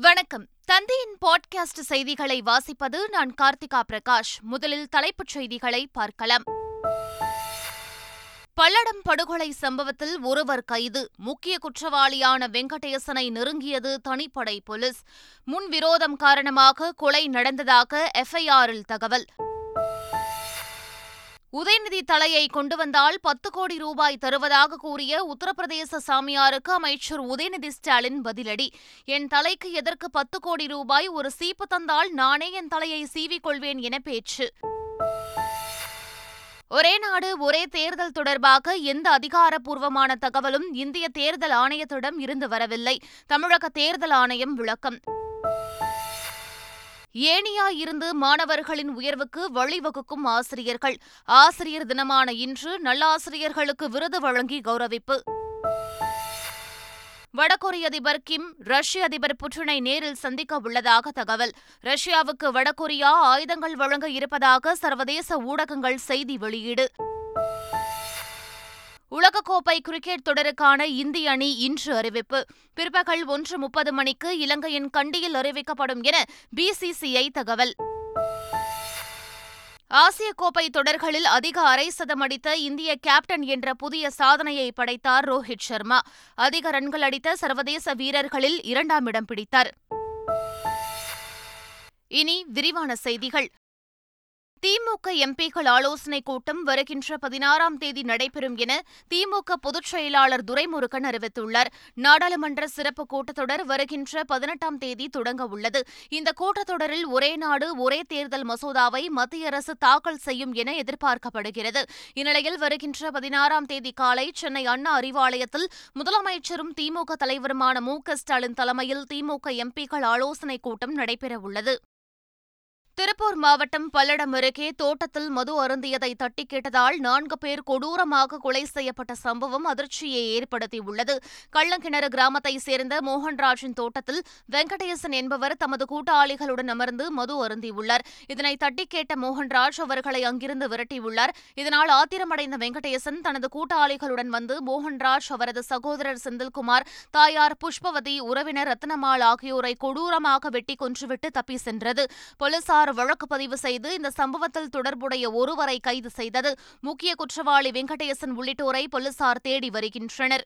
வணக்கம். தந்தையின் பாட்காஸ்ட் செய்திகளை வாசிப்பது நான் கார்த்திகா பிரகாஷ். முதலில் தலைப்புச் செய்திகளை பார்க்கலாம். பல்லடம் படுகொலை சம்பவத்தில் ஒருவர் கைது. முக்கிய குற்றவாளியான வெங்கடேசனை நெருங்கியது தனிப்படை போலீஸ். முன்விரோதம் காரணமாக கொலை நடந்ததாக எஃப்ஐஆரில் தகவல். உதயநிதி தலையை கொண்டு வந்தால் பத்து கோடி ரூபாய் தருவதாக கூறிய உத்தரப்பிரதேச சாமியாருக்கு அமைச்சர் உதயநிதி ஸ்டாலின் பதிலடி. என் தலைக்கு எதற்கு பத்து கோடி ரூபாய்? ஒரு சீப்பு தந்தால் நானே என் தலையை சீவிக்கொள்வேன் என பேச்சு. ஒரே நாடு ஒரே தேர்தல் தொடர்பாக எந்த அதிகாரப்பூர்வமான தகவலும் இந்திய தேர்தல் ஆணையத்திடம் இருந்து வரவில்லை. தமிழக தேர்தல் ஆணையம் விளக்கம். ஏனியா இருந்து மாணவர்களின் உயர்வுக்கு வழிவகுக்கும் ஆசிரியர்கள். ஆசிரியர் தினமான இன்று நல்லாசிரியர்களுக்கு விருது வழங்கி கௌரவிப்பு. வடகொரிய அதிபர் கிம் ரஷ்ய அதிபர் புட்டினை நேரில் சந்திக்க உள்ளதாக தகவல். ரஷ்யாவுக்கு வடகொரியா ஆயுதங்கள் வழங்க இருப்பதாக சர்வதேச ஊடகங்கள் செய்தி வெளியீடு. உலகக்கோப்பை கிரிக்கெட் தொடருக்கான இந்திய அணி இன்று அறிவிப்பு. பிற்பகல் ஒன்று முப்பது மணிக்கு இலங்கையின் கண்டியில் அறிவிக்கப்படும் என பிசிசிஐ தகவல். ஆசிய கோப்பை தொடர்களில் அதிக அரை சதம் அடித்த இந்திய கேப்டன் என்ற புதிய சாதனையை படைத்தார் ரோஹித் சர்மா. அதிக ரன்கள் அடித்த சர்வதேச வீரர்களில் இரண்டாம் இடம் பிடித்தார். இனி விரிவான செய்திகள். திமுக எம்பிக்கள் ஆலோசனைக் கூட்டம் வருகின்ற பதினாறாம் தேதி நடைபெறும் என திமுக பொதுச் செயலாளர் துரைமுருகன் அறிவித்துள்ளார். நாடாளுமன்ற சிறப்பு கூட்டத்தொடர் வருகின்ற பதினெட்டாம் தேதி தொடங்க உள்ளது. இந்த கூட்டத்தொடரில் ஒரே நாடு ஒரே தேர்தல் மசோதாவை மத்திய அரசு தாக்கல் செய்யும் என எதிர்பார்க்கப்படுகிறது. இந்நிலையில் வருகின்ற பதினாறாம் தேதி காலை சென்னை அண்ணா அறிவாலயத்தில் முதலமைச்சரும் திமுக தலைவருமான மு க ஸ்டாலின் தலைமையில் திமுக எம்பிக்கள் ஆலோசனைக் கூட்டம் நடைபெறவுள்ளது. திருப்பூர் மாவட்டம் பல்லடம் அருகே தோட்டத்தில் மது அருந்தியதை தட்டி கேட்டதால் நான்கு பேர் கொடூரமாக கொலை செய்யப்பட்ட சம்பவம் அதிர்ச்சியை ஏற்படுத்தியுள்ளது. கள்ளங்கிணறு கிராமத்தைச் சேர்ந்த மோகன்ராஜின் தோட்டத்தில் வெங்கடேசன் என்பவர் தமது கூட்டாளிகளுடன் அமர்ந்து மது அருந்தியுள்ளார். இதனை தட்டி கேட்ட மோகன்ராஜ் அவர்களை அங்கிருந்து விரட்டியுள்ளார். இதனால் ஆத்திரமடைந்த வெங்கடேசன் தனது கூட்டாளிகளுடன் வந்து மோகன்ராஜ் அவரது சகோதரர் செந்தில்குமார் தாயார் புஷ்பவதி உறவினர் ரத்னமாள் ஆகியோரை கொடூரமாக வெட்டி கொன்றுவிட்டு தப்பி சென்றது. போலீசார் போலீசார் வழக்கு பதிவு செய்து இந்த சம்பவத்தில் தொடர்புடைய ஒருவரை கைது செய்தது. முக்கிய குற்றவாளி வெங்கடேசன் உள்ளிட்டோரை போலீசார் தேடி வருகின்றனர்.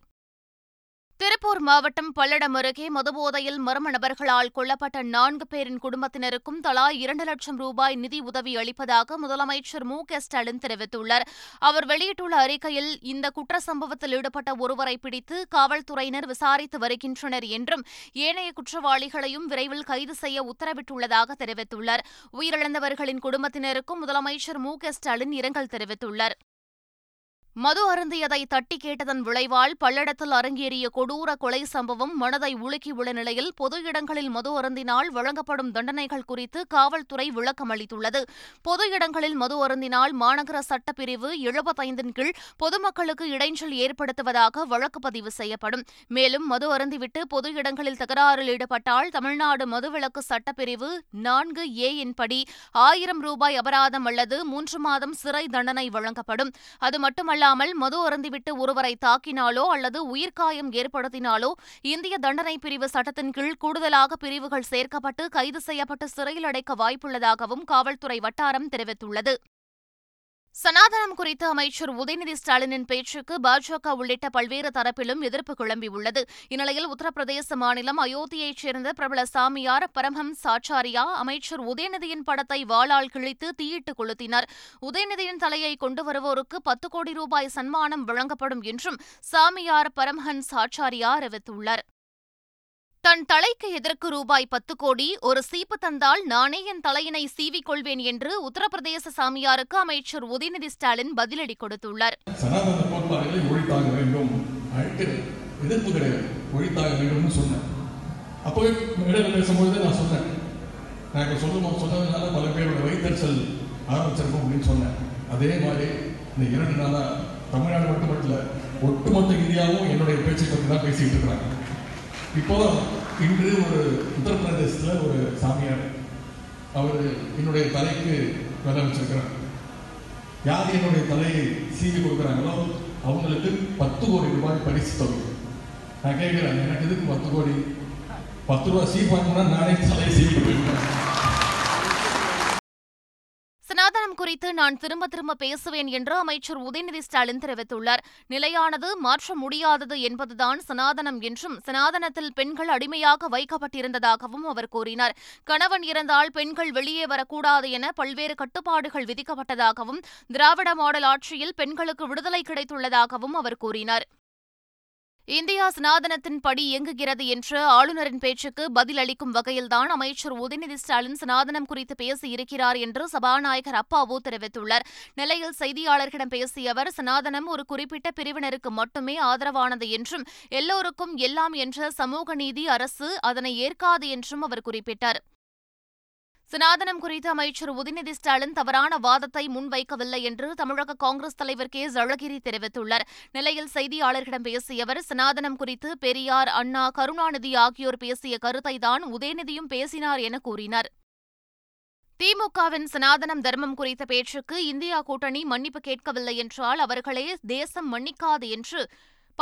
திருப்பூர் மாவட்டம் பல்லடம் அருகே மதுபோதையில் மர்ம நபர்களால் கொல்லப்பட்ட நான்கு பேரின் குடும்பத்தினருக்கும் தலா இரண்டு லட்சம் ரூபாய் நிதி உதவி அளிப்பதாக முதலமைச்சர் மு க ஸ்டாலின் தெரிவித்துள்ளார். அவர் வெளியிட்டுள்ள அறிக்கையில் இந்த குற்ற சம்பவத்தில் ஈடுபட்ட ஒருவரை பிடித்து காவல்துறையினர் விசாரித்து வருகின்றனர் என்றும் ஏனைய குற்றவாளிகளையும் விரைவில் கைது செய்ய உத்தரவிட்டுள்ளதாக தெரிவித்துள்ளார். உயிரிழந்தவர்களின் குடும்பத்தினருக்கும் முதலமைச்சர் மு க ஸ்டாலின் இரங்கல் தெரிவித்துள்ளார். மது அருந்தியதை தட்டி கேட்டதன் விளைவால் பல்லடத்தில் அரங்கேறிய கொடூர கொலை சம்பவம் மனதை உலுக்கியுள்ள நிலையில் பொது இடங்களில் மது அருந்தினால் வழங்கப்படும் தண்டனைகள் குறித்து காவல்துறை விளக்கம் அளித்துள்ளது. பொது இடங்களில் மது அருந்தினால் மாநகர சட்டப்பிரிவு எழுபத்தைந்தின் கீழ் பொதுமக்களுக்கு இடைஞ்சல் ஏற்படுத்துவதாக வழக்கு பதிவு செய்யப்படும். மேலும் மது அருந்திவிட்டு பொது இடங்களில் தகராறில் ஈடுபட்டால் தமிழ்நாடு மதுவிலக்கு சட்டப்பிரிவு நான்கு ஏ இன்படி ஆயிரம் ரூபாய் அபராதம் அல்லது மூன்று மாதம் சிறை தண்டனை வழங்கப்படும். அது மட்டுமல்ல இல்லாமல் மது அருந்திவிட்டு ஒருவரை தாக்கினாலோ அல்லது உயிர்காயம் ஏற்படுத்தினாலோ இந்திய தண்டனை பிரிவு சட்டத்தின் கீழ் கூடுதலாக பிரிவுகள் சேர்க்கப்பட்டு கைது செய்யப்பட்டு சிறையில் அடைக்க வாய்ப்புள்ளதாகவும் காவல்துறை வட்டாரம் தெரிவித்துள்ளது. சனாதனம் குறித்த அமைச்சர் உதயநிதி ஸ்டாலினின் பேச்சுக்கு பாஜக உள்ளிட்ட பல்வேறு தரப்பிலும் எதிர்ப்பு கிளம்பியுள்ளது. இந்நிலையில் உத்தரப்பிரதேச மாநிலம் அயோத்தியைச் சேர்ந்த பிரபல சாமியார் பரமஹம் சாச்சாரியா அமைச்சர் உதயநிதியின் படத்தை வாளால் கிழித்து தீயிட்டு கொளுத்தினார். உதயநிதியின் தலையை கொண்டு வருவோருக்கு பத்து கோடி ரூபாய் சன்மானம் வழங்கப்படும் என்றும் சாமியார் பரமஹன் சாச்சாரியா அறிவித்துள்ளார். தன் தலைக்கு எதற்கு ரூபாய் பத்து கோடி? ஒரு சீப்பு தந்தால் நானே என் தலையினை சீவிக் கொள்வேன் என்று உத்தரப்பிரதேச சாமியாருக்கு அமைச்சர் உதயநிதி ஸ்டாலின் பதிலடி கொடுத்துள்ளார். அப்போவே நான் சொன்னேன். சொன்னதுனால பல பேரோட வைத்தறிச்சல் ஆரம்பிச்சிருக்கோம் அப்படின்னு சொன்னேன். அதே மாதிரி இந்த இரண்டு நாளாக தமிழ்நாடு மட்டுமல்ல ஒட்டுமொத்த இந்தியாவும் என்னுடைய பேச்சை பற்றி தான் பேசிட்டு இருக்கிறாங்க. இப்போதான் இன்று ஒரு உத்தரப்பிரதேசத்தில் ஒரு சாமியார். அவர் என்னுடைய தலைக்கு வேலை வச்சிருக்கிறார். யார் என்னுடைய தலையை சீவி கொடுக்குறாங்களோ அவங்களுக்கு பத்து கோடி ரூபாய் பரிசு தொகை. நான் கேட்குறேன் எனக்கு எதுக்கு பத்து கோடி? பத்து ரூபா சீ பண்ணணும்னா நானே தலையை சீவி கொடுக்குறேன் குறித்து நான் திரும்ப திரும்ப பேசுவேன் என்று அமைச்சர் உதயநிதி ஸ்டாலின் தெரிவித்துள்ளார். நிலையானது மாற்ற முடியாதது என்பதுதான் சனாதனம் என்றும் சனாதனத்தில் பெண்கள் அடிமையாக வைக்கப்பட்டிருந்ததாகவும் அவர் கூறினார். கணவன் இறந்தால் பெண்கள் வெளியே வரக்கூடாது என பல்வேறு கட்டுப்பாடுகள் விதிக்கப்பட்டதாகவும் திராவிட மாடல் ஆட்சியில் பெண்களுக்கு விடுதலை கிடைத்துள்ளதாகவும் அவர் கூறினார். இந்தியா சனாதனத்தின்படி இயங்குகிறது என்ற ஆளுநரின் பேச்சுக்கு பதில் அளிக்கும் வகையில்தான் அமைச்சர் உதயநிதி ஸ்டாலின் சனாதனம் குறித்து பேசியிருக்கிறார் என்று சபாநாயகர் அப்பாவு தெரிவித்துள்ளார். நிலையில் செய்தியாளர்களிடம் பேசிய அவர் சனாதனம் ஒரு குறிப்பிட்ட பிரிவினருக்கு மட்டுமே ஆதரவானது என்றும் எல்லோருக்கும் எல்லாம் என்ற சமூக நீதி அரசு அதனை ஏற்காது என்றும் அவர் குறிப்பிட்டார். சனாதனம் குறித்து அமைச்சர் உதயநிதி ஸ்டாலின் தவறான வாதத்தை முன்வைக்கவில்லை என்று தமிழக காங்கிரஸ் தலைவர் கே. அழகிரி தெரிவித்துள்ளார். நிலையில் செய்தியாளர்களிடம் பேசிய அவர் சனாதனம் குறித்து பெரியார் அண்ணா கருணாநிதி ஆகியோர் பேசிய கருத்தைதான் உதயநிதியும் பேசினார் என கூறினார். திமுகவின் சனாதனம் தர்மம் குறித்த பேச்சுக்கு இந்தியா கூட்டணி மன்னிப்பு கேட்கவில்லை என்றால் அவர்களே தேசம் மன்னிக்காது என்று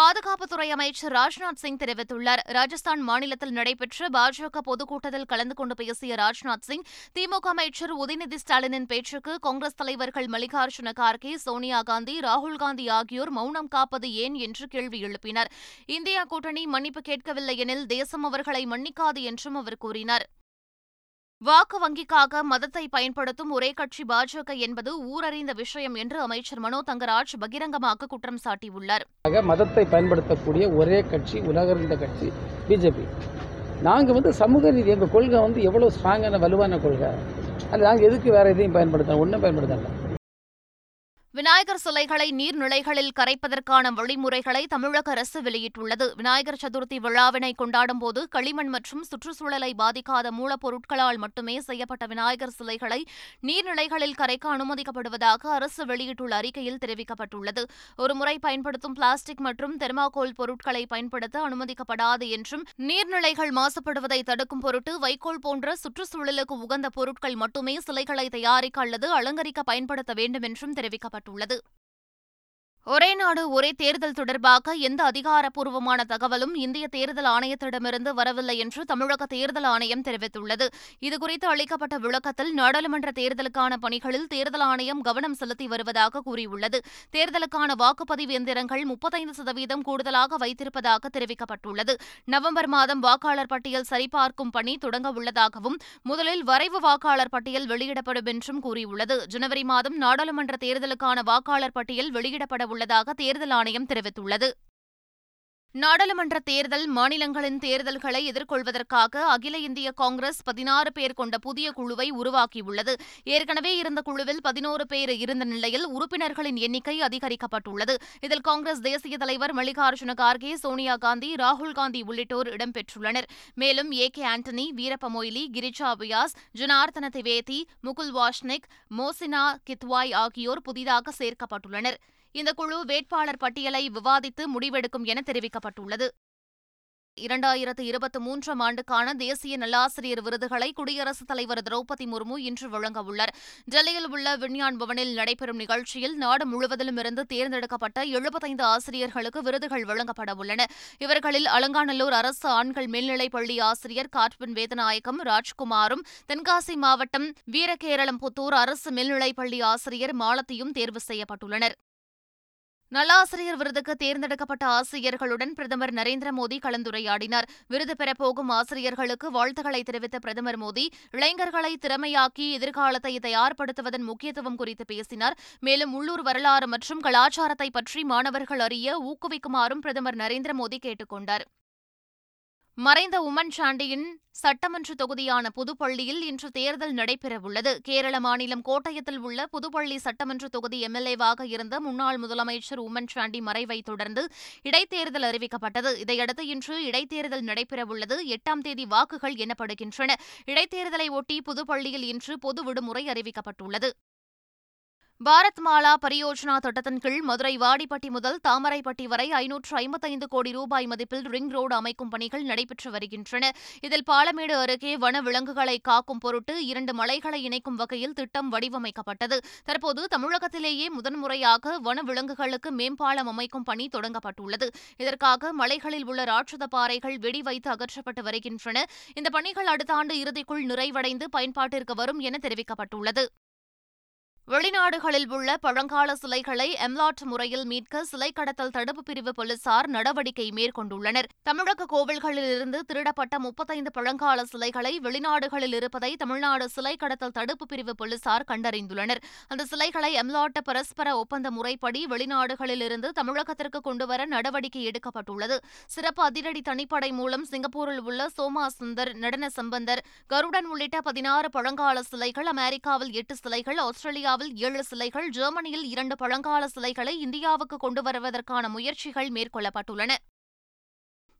பாதுகாப்புத்துறை அமைச்சர் ராஜ்நாத் சிங் தெரிவித்துள்ளார். ராஜஸ்தான் மாநிலத்தில் நடைபெற்ற பாஜக பொதுக்கூட்டத்தில் கலந்து கொண்டு பேசிய ராஜ்நாத் சிங் திமுக அமைச்சர் உதயநிதி ஸ்டாலினின் பேச்சுக்கு காங்கிரஸ் தலைவர்கள் மல்லிகார்ஜுன கார்கே சோனியா காந்தி ராகுல் காந்தி ஆகியோர் மௌனம் காப்பது ஏன் என்று கேள்வி எழுப்பினர். இந்தியா கூட்டணி மன்னிப்பு கேட்கவில்லை எனில் தேசம் அவர்களை மன்னிக்காது என்றும் அவர் கூறினார். வாக்கு வங்கிக்காக மதத்தை பயன்படுத்தும் ஒரே கட்சி பாஜக என்பது ஊரறிந்த விஷயம் என்று அமைச்சர் மனோ தங்கராஜ் பகிரங்கமாக குற்றம் சாட்டியுள்ளார். மதத்தை பயன்படுத்தக்கூடிய ஒரே கட்சி உலகறிந்த கட்சி பிஜேபி. நாங்கள் வந்து சமூக நீதி எங்கள் கொள்கை வந்து எவ்வளோ ஸ்ட்ராங்கான வலுவான கொள்கை? அது நாங்கள் எதுக்கு வேறு எதையும் பயன்படுத்தலாம் ஒன்றும் பயன்படுத்தலாம் விநாயகர் சிலைகளை நீர்நிலைகளில் கரைப்பதற்கான வழிமுறைகளை தமிழக அரசு வெளியிட்டுள்ளது. விநாயகர் சதுர்த்தி விழாவினை கொண்டாடும் போது களிமண் மற்றும் சுற்றுச்சூழலை பாதிக்காத மூலப்பொருட்களால் மட்டுமே செய்யப்பட்ட விநாயகர் சிலைகளை நீர்நிலைகளில் கரைக்க அனுமதிக்கப்படுவதாக அரசு வெளியிட்டுள்ள அறிக்கையில் தெரிவிக்கப்பட்டுள்ளது. ஒருமுறை பயன்படுத்தும் பிளாஸ்டிக் மற்றும் தெர்மாகோல் பொருட்களை பயன்படுத்த அனுமதிக்கப்படாது என்றும் நீர்நிலைகள் மாசுபடுவதை தடுக்கும் பொருட்டு வைக்கோல் போன்ற சுற்றுச்சூழலுக்கு உகந்த பொருட்கள் மட்டுமே சிலைகளை தயாரிக்க அல்லது அலங்கரிக்க பயன்படுத்த வேண்டும் என்றும் தெரிவிக்கப்பட்டுள்ளது. தெரிவிக்கப்பட்டுள்ளது. ஒரே நாடு ஒரே தேர்தல் தொடர்பாக எந்த அதிகாரப்பூர்வமான தகவலும் இந்திய தேர்தல் ஆணையத்திடமிருந்து வரவில்லை என்று தமிழக தேர்தல் ஆணையம் தெரிவித்துள்ளது. இதுகுறித்து அளிக்கப்பட்ட விளக்கத்தில் நாடாளுமன்ற தேர்தலுக்கான பணிகளில் தேர்தல் ஆணையம் கவனம் செலுத்தி வருவதாக கூறியுள்ளது. தேர்தலுக்கான வாக்குப்பதிவு எந்திரங்கள் முப்பத்தைந்து சதவீதம் கூடுதலாக வைத்திருப்பதாக தெரிவிக்கப்பட்டுள்ளது. நவம்பர் மாதம் வாக்காளர் பட்டியல் சரிபார்க்கும் பணி தொடங்க உள்ளதாகவும் முதலில் வரைவு வாக்காளர் பட்டியல் வெளியிடப்படும் என்றும் கூறியுள்ளது. ஜனவரி மாதம் நாடாளுமன்ற தேர்தலுக்கான வாக்காளர் பட்டியல் வெளியிடப்பட உள்ளதாக தேர்தல் ஆணையம் தெரிவித்துள்ளது. நாடாளுமன்ற தேர்தல் மாநிலங்களின் தேர்தல்களை எதிர்கொள்வதற்காக அகில இந்திய காங்கிரஸ் பதினாறு பேர் கொண்ட புதிய குழுவை உருவாக்கியுள்ளது. ஏற்கனவே இருந்த குழுவில் பதினோரு பேர் இருந்த நிலையில் உறுப்பினர்களின் எண்ணிக்கை அதிகரிக்கப்பட்டுள்ளது. இதில் காங்கிரஸ் தேசிய தலைவர் மல்லிகார்ஜுன கார்கே சோனியா காந்தி ராகுல் காந்தி உள்ளிட்டோர் இடம்பெற்றுள்ளனர். மேலும் ஏ கே ஆண்டனி வீரப்ப மொய்லி கிரிஜா வியாஸ் ஜனார்த்தன திவேதி முகுல் வாஷ்னிக் மோசினா கித்வாய் ஆகியோர் புதிதாக சேர்க்கப்பட்டுள்ளனர். இந்த குழு வேட்பாளர் பட்டியலை விவாதித்து முடிவெடுக்கும் என தெரிவிக்கப்பட்டுள்ளது. இரண்டாயிரத்து இருபத்தி மூன்றாம் ஆண்டுக்கான தேசிய நல்லாசிரியர் விருதுகளை குடியரசுத் தலைவர் திரௌபதி முர்மு இன்று வழங்கவுள்ளார் டெல்லியில் உள்ள விஞ்ஞான் பவனில் நடைபெறும் நிகழ்ச்சியில் நாடு முழுவதிலும் இருந்து தேர்ந்தெடுக்கப்பட்ட எழுபத்தைந்து ஆசிரியர்களுக்கு விருதுகள் வழங்கப்பட உள்ளன. இவர்களில் அலங்காநல்லூர் அரசு ஆண்கள் மேல்நிலைப் பள்ளி ஆசிரியர் காட்பின் வேதநாயகம் ராஜ்குமாரும் தென்காசி மாவட்டம் வீரகேரளம் புத்தூர் அரசு மேல்நிலைப் பள்ளி ஆசிரியர் மாலத்தியும் தேர்வு செய்யப்பட்டுள்ளனர். நல்லாசிரியர் விருதுக்கு தேர்ந்தெடுக்கப்பட்ட ஆசிரியர்களுடன் பிரதமர் நரேந்திர மோடி கலந்துரையாடினார். விருது பெறப்போகும் ஆசிரியர்களுக்கு வாழ்த்துக்களை தெரிவித்த பிரதமர் மோடி இளைஞர்களை திறமையாக்கி எதிர்காலத்தை தயார்படுத்துவதன் முக்கியத்துவம் குறித்து பேசினார். மேலும் உள்ளூர் வரலாறு மற்றும் கலாச்சாரத்தை பற்றி மாணவர்கள் அறிய ஊக்குவிக்குமாறும் பிரதமர் நரேந்திர மோடி கேட்டுக் கொண்டார். மறைந்த உமன் சாண்டியின் சட்டமன்ற தொகுதியான புதுப்பள்ளியில் இன்று தேர்தல் நடைபெறவுள்ளது. கேரள மாநிலம் கோட்டயத்தில் உள்ள புதுப்பள்ளி சட்டமன்ற தொகுதி எம்எல்ஏவாக இருந்த முன்னாள் முதலமைச்சர் உமன் சாண்டி மறைவை தொடர்ந்து இடைத்தேர்தல் அறிவிக்கப்பட்டது. இதையடுத்து இன்று இடைத்தேர்தல் நடைபெறவுள்ளது. எட்டாம் தேதி வாக்குகள் எண்ணப்படுகின்றன. இடைத்தேர்தலை ஒட்டி புதுப்பள்ளியில் இன்று பொது விடுமுறை அறிவிக்கப்பட்டுள்ளது. பாரத் மாலா பரியோஜனா திட்டத்தின் கீழ் மதுரை வாடிப்பட்டி முதல் தாமரைப்பட்டி வரை ஐநூற்று ஐம்பத்தைந்து கோடி ரூபாய் மதிப்பில் ரிங் ரோடு அமைக்கும் பணிகள் நடைபெற்று வருகின்றன. இதில் பாலமேடு அருகே வன விலங்குகளை காக்கும் பொருட்டு இரண்டு மலைகளை இணைக்கும் வகையில் திட்டம் வடிவமைக்கப்பட்டது. தற்போது தமிழகத்திலேயே முதன்முறையாக வன விலங்குகளுக்கு மேம்பாலம் அமைக்கும் பணி தொடங்கப்பட்டுள்ளது. இதற்காக மலைகளில் உள்ள ராட்சத பாறைகள் வெடி வைத்து அகற்றப்பட்டு வருகின்றன. இந்த பணிகள் அடுத்த ஆண்டு இறுதிக்குள் நிறைவடைந்து பயன்பாட்டிற்கு வரும் என தெரிவிக்கப்பட்டுள்ளது. வெளிநாடுகளில் உள்ள பழங்கால சிலைகளை எம்லாட் முறையில் மீட்க சிலை கடத்தல் தடுப்பு பிரிவு போலீசார் நடவடிக்கை மேற்கொண்டுள்ளனர். தமிழக கோவில்களிலிருந்து திருடப்பட்ட முப்பத்தைந்து பழங்கால சிலைகளை வெளிநாடுகளில் இருப்பதை தமிழ்நாடு சிலை கடத்தல் தடுப்பு பிரிவு போலீசார் கண்டறிந்துள்ளனர். அந்த சிலைகளை எம்லாட் பரஸ்பர ஒப்பந்த முறைப்படி வெளிநாடுகளிலிருந்து தமிழகத்திற்கு கொண்டுவர நடவடிக்கை எடுக்கப்பட்டுள்ளது. சிறப்பு அதிரடி தனிப்படை மூலம் சிங்கப்பூரில் உள்ள சோமா சுந்தர் நடன சம்பந்தர் கருடன் உள்ளிட்ட பதினாறு பழங்கால சிலைகள் அமெரிக்காவில் எட்டு சிலைகள் ஆஸ்திரேலியா இந்தியாவில் ஏழு சிலைகள் ஜெர்மனியில் இரண்டு பழங்கால சிலைகளை இந்தியாவுக்கு கொண்டு வருவதற்கான முயற்சிகள் மேற்கொள்ளப்பட்டுள்ளன.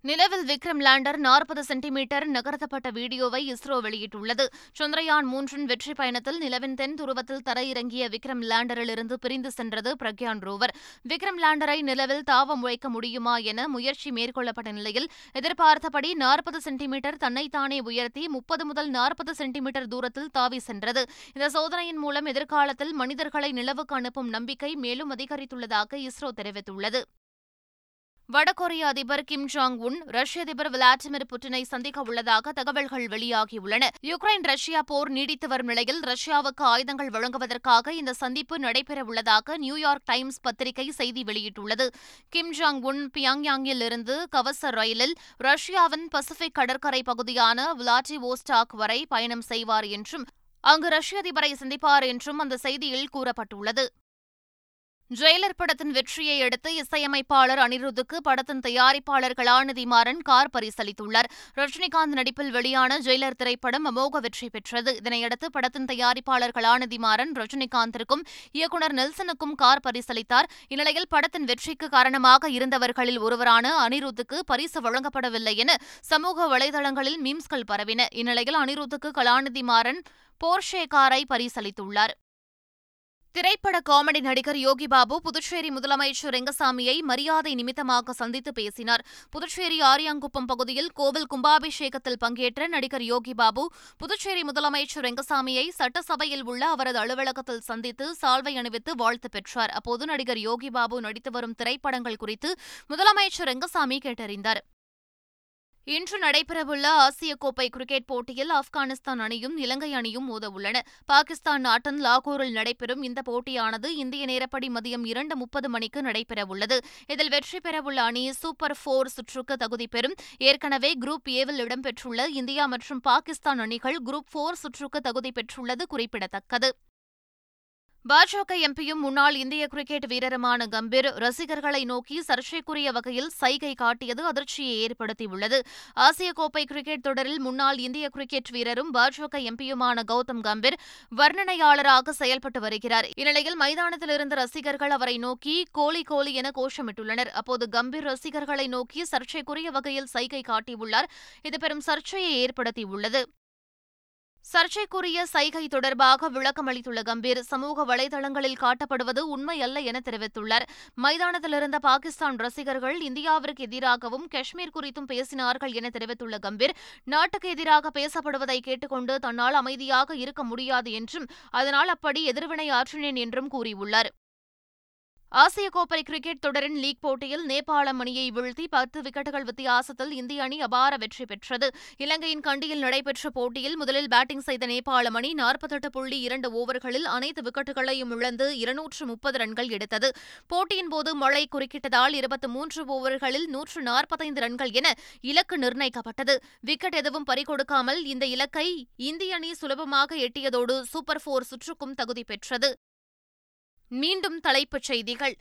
நிலவில் விக்ரம் லேண்டர் நாற்பது சென்டிமீட்டர் நகர்த்தப்பட்ட வீடியோவை இஸ்ரோ வெளியிட்டுள்ளது. சந்திரயான் மூன்றின் வெற்றி பயணத்தில் நிலவின் தென் துருவத்தில் தரையிறங்கிய விக்ரம் லேண்டரிலிருந்து பிரிந்து சென்றது பிரக்யான் ரோவர். விக்ரம் லேண்டரை நிலவில் தாவம் வைக்க முடியுமா என முயற்சி மேற்கொள்ளப்பட்ட நிலையில் எதிர்பார்த்தபடி நாற்பது சென்டிமீட்டர் தன்னைத்தானே உயர்த்தி முப்பது முதல் நாற்பது சென்டிமீட்டர் தூரத்தில் தாவி சென்றது. இந்த சோதனையின் மூலம் எதிர்காலத்தில் மனிதர்களை நிலவுக்கு அனுப்பும் நம்பிக்கை மேலும் அதிகரித்துள்ளதாக இஸ்ரோ தெரிவித்துள்ளது. வடகொரிய அதிபர் கிம் ஜாங் உன் ரஷ்ய அதிபர் விளாடிமிர் புட்டினை சந்திக்க உள்ளதாக தகவல்கள் வெளியாகியுள்ளன. யுக்ரைன் ரஷ்யா போர் நீடித்து வரும் நிலையில் ரஷ்யாவுக்கு ஆயுதங்கள் வழங்குவதற்காக இந்த சந்திப்பு நடைபெறவுள்ளதாக நியூயார்க் டைம்ஸ் பத்திரிகை செய்தி வெளியிட்டுள்ளது. கிம் ஜாங் உன் பியாங்யாங்கில் இருந்து கவச ரயிலில் ரஷ்யாவின் பசிபிக் கடற்கரை பகுதியான விளாடிவோஸ்டாக் வரை பயணம் செய்வார் என்றும் அங்கு ரஷ்ய அதிபரை சந்திப்பார் என்றும் அந்த செய்தியில் கூறப்பட்டுள்ளது. ஜெயிலர் படத்தின் வெற்றியை அடுத்து இசையமைப்பாளர் அனிருத்துக்கு படத்தின் தயாரிப்பாளர் கலாநிதி மாறன் கார் பரிசளித்துள்ளார். ரஜினிகாந்த் நடிப்பில் வெளியான ஜெயிலர் திரைப்படம் அமோக வெற்றி பெற்றது. இதனையடுத்து படத்தின் தயாரிப்பாளர் கலாநிதி மாறன் ரஜினிகாந்திற்கும் இயக்குநர் நெல்சனுக்கும் கார் பரிசளித்தார். இந்நிலையில் படத்தின் வெற்றிக்கு காரணமாக இருந்தவர்களில் ஒருவரான அனிருத்துக்கு பரிசு வழங்கப்படவில்லை என சமூக வலைதளங்களில் மீம்ஸ்கள் பரவின. இந்நிலையில் அனிருத்துக்கு கலாநிதி மாறன் போர்ஷே காரை பரிசளித்துள்ளார். திரைப்பட காமெடி நடிகர் யோகி பாபு புதுச்சேரி முதலமைச்சர் ரெங்கசாமியை மரியாதை நிமித்தமாக சந்தித்து பேசினார். புதுச்சேரி ஆரியாங்குப்பம் பகுதியில் கோவில் கும்பாபிஷேகத்தில் பங்கேற்ற நடிகர் யோகி பாபு புதுச்சேரி முதலமைச்சர் ரெங்கசாமியை சட்டசபையில் உள்ள அவரது அலுவலகத்தில் சந்தித்து சால்வை அணிவித்து வாழ்த்து பெற்றார். அப்போது நடிகர் யோகி பாபு நடித்து வரும் திரைப்படங்கள் குறித்து முதலமைச்சர் ரெங்கசாமி கேட்டறிந்தார். இன்று நடைபெறவுள்ள ஆசிய கோப்பை கிரிக்கெட் போட்டியில் ஆப்கானிஸ்தான் அணியும் இலங்கை அணியும் மோதவுள்ளன. பாகிஸ்தான் நாட்டின் லாகூரில் நடைபெறும் இந்த போட்டியானது இந்திய நேரப்படி மதியம் இரண்டு முப்பது மணிக்கு நடைபெறவுள்ளது. இதில் வெற்றி பெறவுள்ள அணி சூப்பர் போர் சுற்றுக்கு தகுதி பெறும். ஏற்கனவே குரூப் ஏவில் இடம்பெற்றுள்ள இந்தியா மற்றும் பாகிஸ்தான் அணிகள் குரூப் போர் சுற்றுக்கு தகுதி பெற்றுள்ளது குறிப்பிடத்தக்கது. பாஜக எம்பியும் முன்னாள் இந்திய கிரிக்கெட் வீரருமான கம்பீர் ரசிகர்களை நோக்கி சர்ச்சைக்குரிய வகையில் சைகை காட்டியது அதிர்ச்சியை ஏற்படுத்தியுள்ளது. ஆசிய கோப்பை கிரிக்கெட் தொடரில் முன்னாள் இந்திய கிரிக்கெட் வீரரும் பாஜக எம்பியுமான கௌதம் கம்பீர் வர்ணனையாளராக செயல்பட்டு வருகிறார். இந்நிலையில் மைதானத்தில் இருந்த ரசிகர்கள் அவரை நோக்கி கோலி கோலி என கோஷமிட்டுள்ளனர். அப்போது கம்பீர் ரசிகர்களை நோக்கி சர்ச்சைக்குரிய வகையில் சைகை காட்டியுள்ளார். இது பெரும் சர்ச்சையை ஏற்படுத்தியுள்ளது. சர்ச்சைக்குரிய சைகை தொடர்பாக விளக்கம் அளித்துள்ள கம்பீர் சமூக வலைதளங்களில் காட்டப்படுவது உண்மையல்ல என தெரிவித்துள்ளார். மைதானத்தில் இருந்த பாகிஸ்தான் ரசிகர்கள் இந்தியாவிற்கு எதிராகவும் காஷ்மீர் குறித்தும் பேசினார்கள் என தெரிவித்துள்ள கம்பீர் நாட்டுக்கு எதிராக பேசப்படுவதை கேட்டுக்கொண்டு தன்னால் அமைதியாக இருக்க முடியாது என்றும் அதனால் அப்படி எதிர்வினை ஆற்றினேன் என்றும் கூறியுள்ளார். ஆசிய கோப்பை கிரிக்கெட் தொடரின் லீக் போட்டியில் நேபாளம் அணியை வீழ்த்தி பத்து விக்கெட்டுகள் வித்தியாசத்தில் இந்திய அணி அபார வெற்றி பெற்றது. இலங்கையின் கண்டியில் நடைபெற்ற போட்டியில் முதலில் பேட்டிங் செய்த நேபாளம் அணி நாற்பத்தெட்டு புள்ளி இரண்டு ஓவர்களில் அனைத்து விக்கெட்டுகளையும் இழந்து இருநூற்று முப்பது ரன்கள் எடுத்தது. போட்டியின் போது மழை குறுக்கிட்டதால் இருபத்தி மூன்று ஓவர்களில் நூற்று நாற்பத்தைந்து ரன்கள் என இலக்கு நிர்ணயிக்கப்பட்டது. விக்கெட் எதுவும் பறிகொடுக்காமல் இந்த இலக்கை இந்திய அணி சுலபமாக எட்டியதோடு சூப்பர் போர் சுற்றுக்கும் தகுதி பெற்றது. மீண்டும் தலைப்புச் செய்திகள்.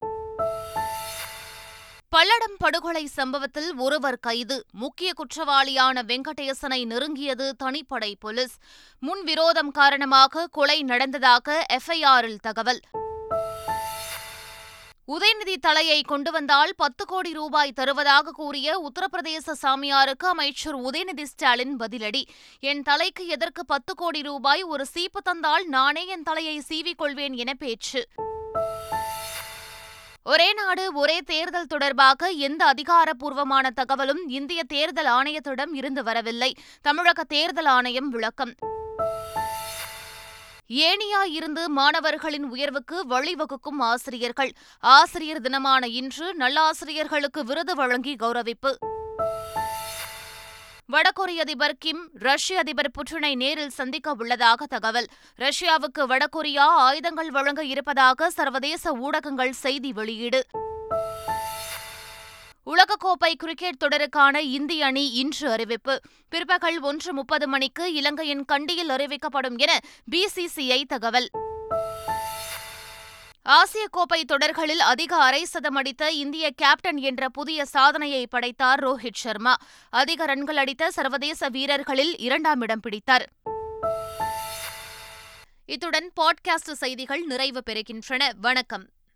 பல்லடம் படுகொலை சம்பவத்தில் ஒருவர் கைது. முக்கிய குற்றவாளியான வெங்கடேசனை நெருங்கியது தனிப்படை போலீஸ். முன்விரோதம் காரணமாக கொலை நடந்ததாக எஃப்ஐஆரில் தகவல். உதயநிதி தலையை கொண்டு வந்தால் பத்து கோடி ரூபாய் தருவதாக கூறிய உத்தரப்பிரதேச சாமியாருக்கு அமைச்சர் உதயநிதி ஸ்டாலின் பதிலடி. என் தலைக்கு எதற்கு பத்து கோடி ரூபாய்? ஒரு சீப்பு தந்தால் நானே என் தலையை சீவிக்கொள்வேன் என பேச்சு. ஒரே நாடு ஒரே தேர்தல் தொடர்பாக எந்த அதிகாரப்பூர்வமான தகவலும் இந்திய தேர்தல் ஆணையத்திடம் இருந்து வரவில்லை. தமிழக தேர்தல் ஆணையம் விளக்கம். ஏனியா இருந்து மாணவர்களின் உயர்வுக்கு வழிவகுக்கும் ஆசிரியர்கள். ஆசிரியர் தினமான இன்று நல்லாசிரியர்களுக்கு விருது வழங்கி கௌரவிப்பு. வடகொரிய அதிபர் கிம் ரஷ்ய அதிபர் புட்டினை நேரில் சந்திக்க உள்ளதாக தகவல். ரஷ்யாவுக்கு வடகொரியா ஆயுதங்கள் வழங்க இருப்பதாக சர்வதேச ஊடகங்கள் செய்தி வெளியீடு. உலகக்கோப்பை கிரிக்கெட் தொடருக்கான இந்திய அணி இன்று அறிவிப்பு. பிற்பகல் ஒன்று முப்பது மணிக்கு இலங்கையின் கண்டியில் அறிவிக்கப்படும் என பிசிசிஐ தகவல். ஆசிய கோப்பை தொடர்களில் அதிக அரை சதம் அடித்த இந்திய கேப்டன் என்ற புதிய சாதனையை படைத்தார் ரோஹித் சர்மா. அதிக ரன்கள் அடித்த சர்வதேச வீரர்களில் இரண்டாம் இடம் பிடித்தார். இத்துடன் பாட்காஸ்ட் செய்திகள் நிறைவு பெறுகின்றன. வணக்கம்.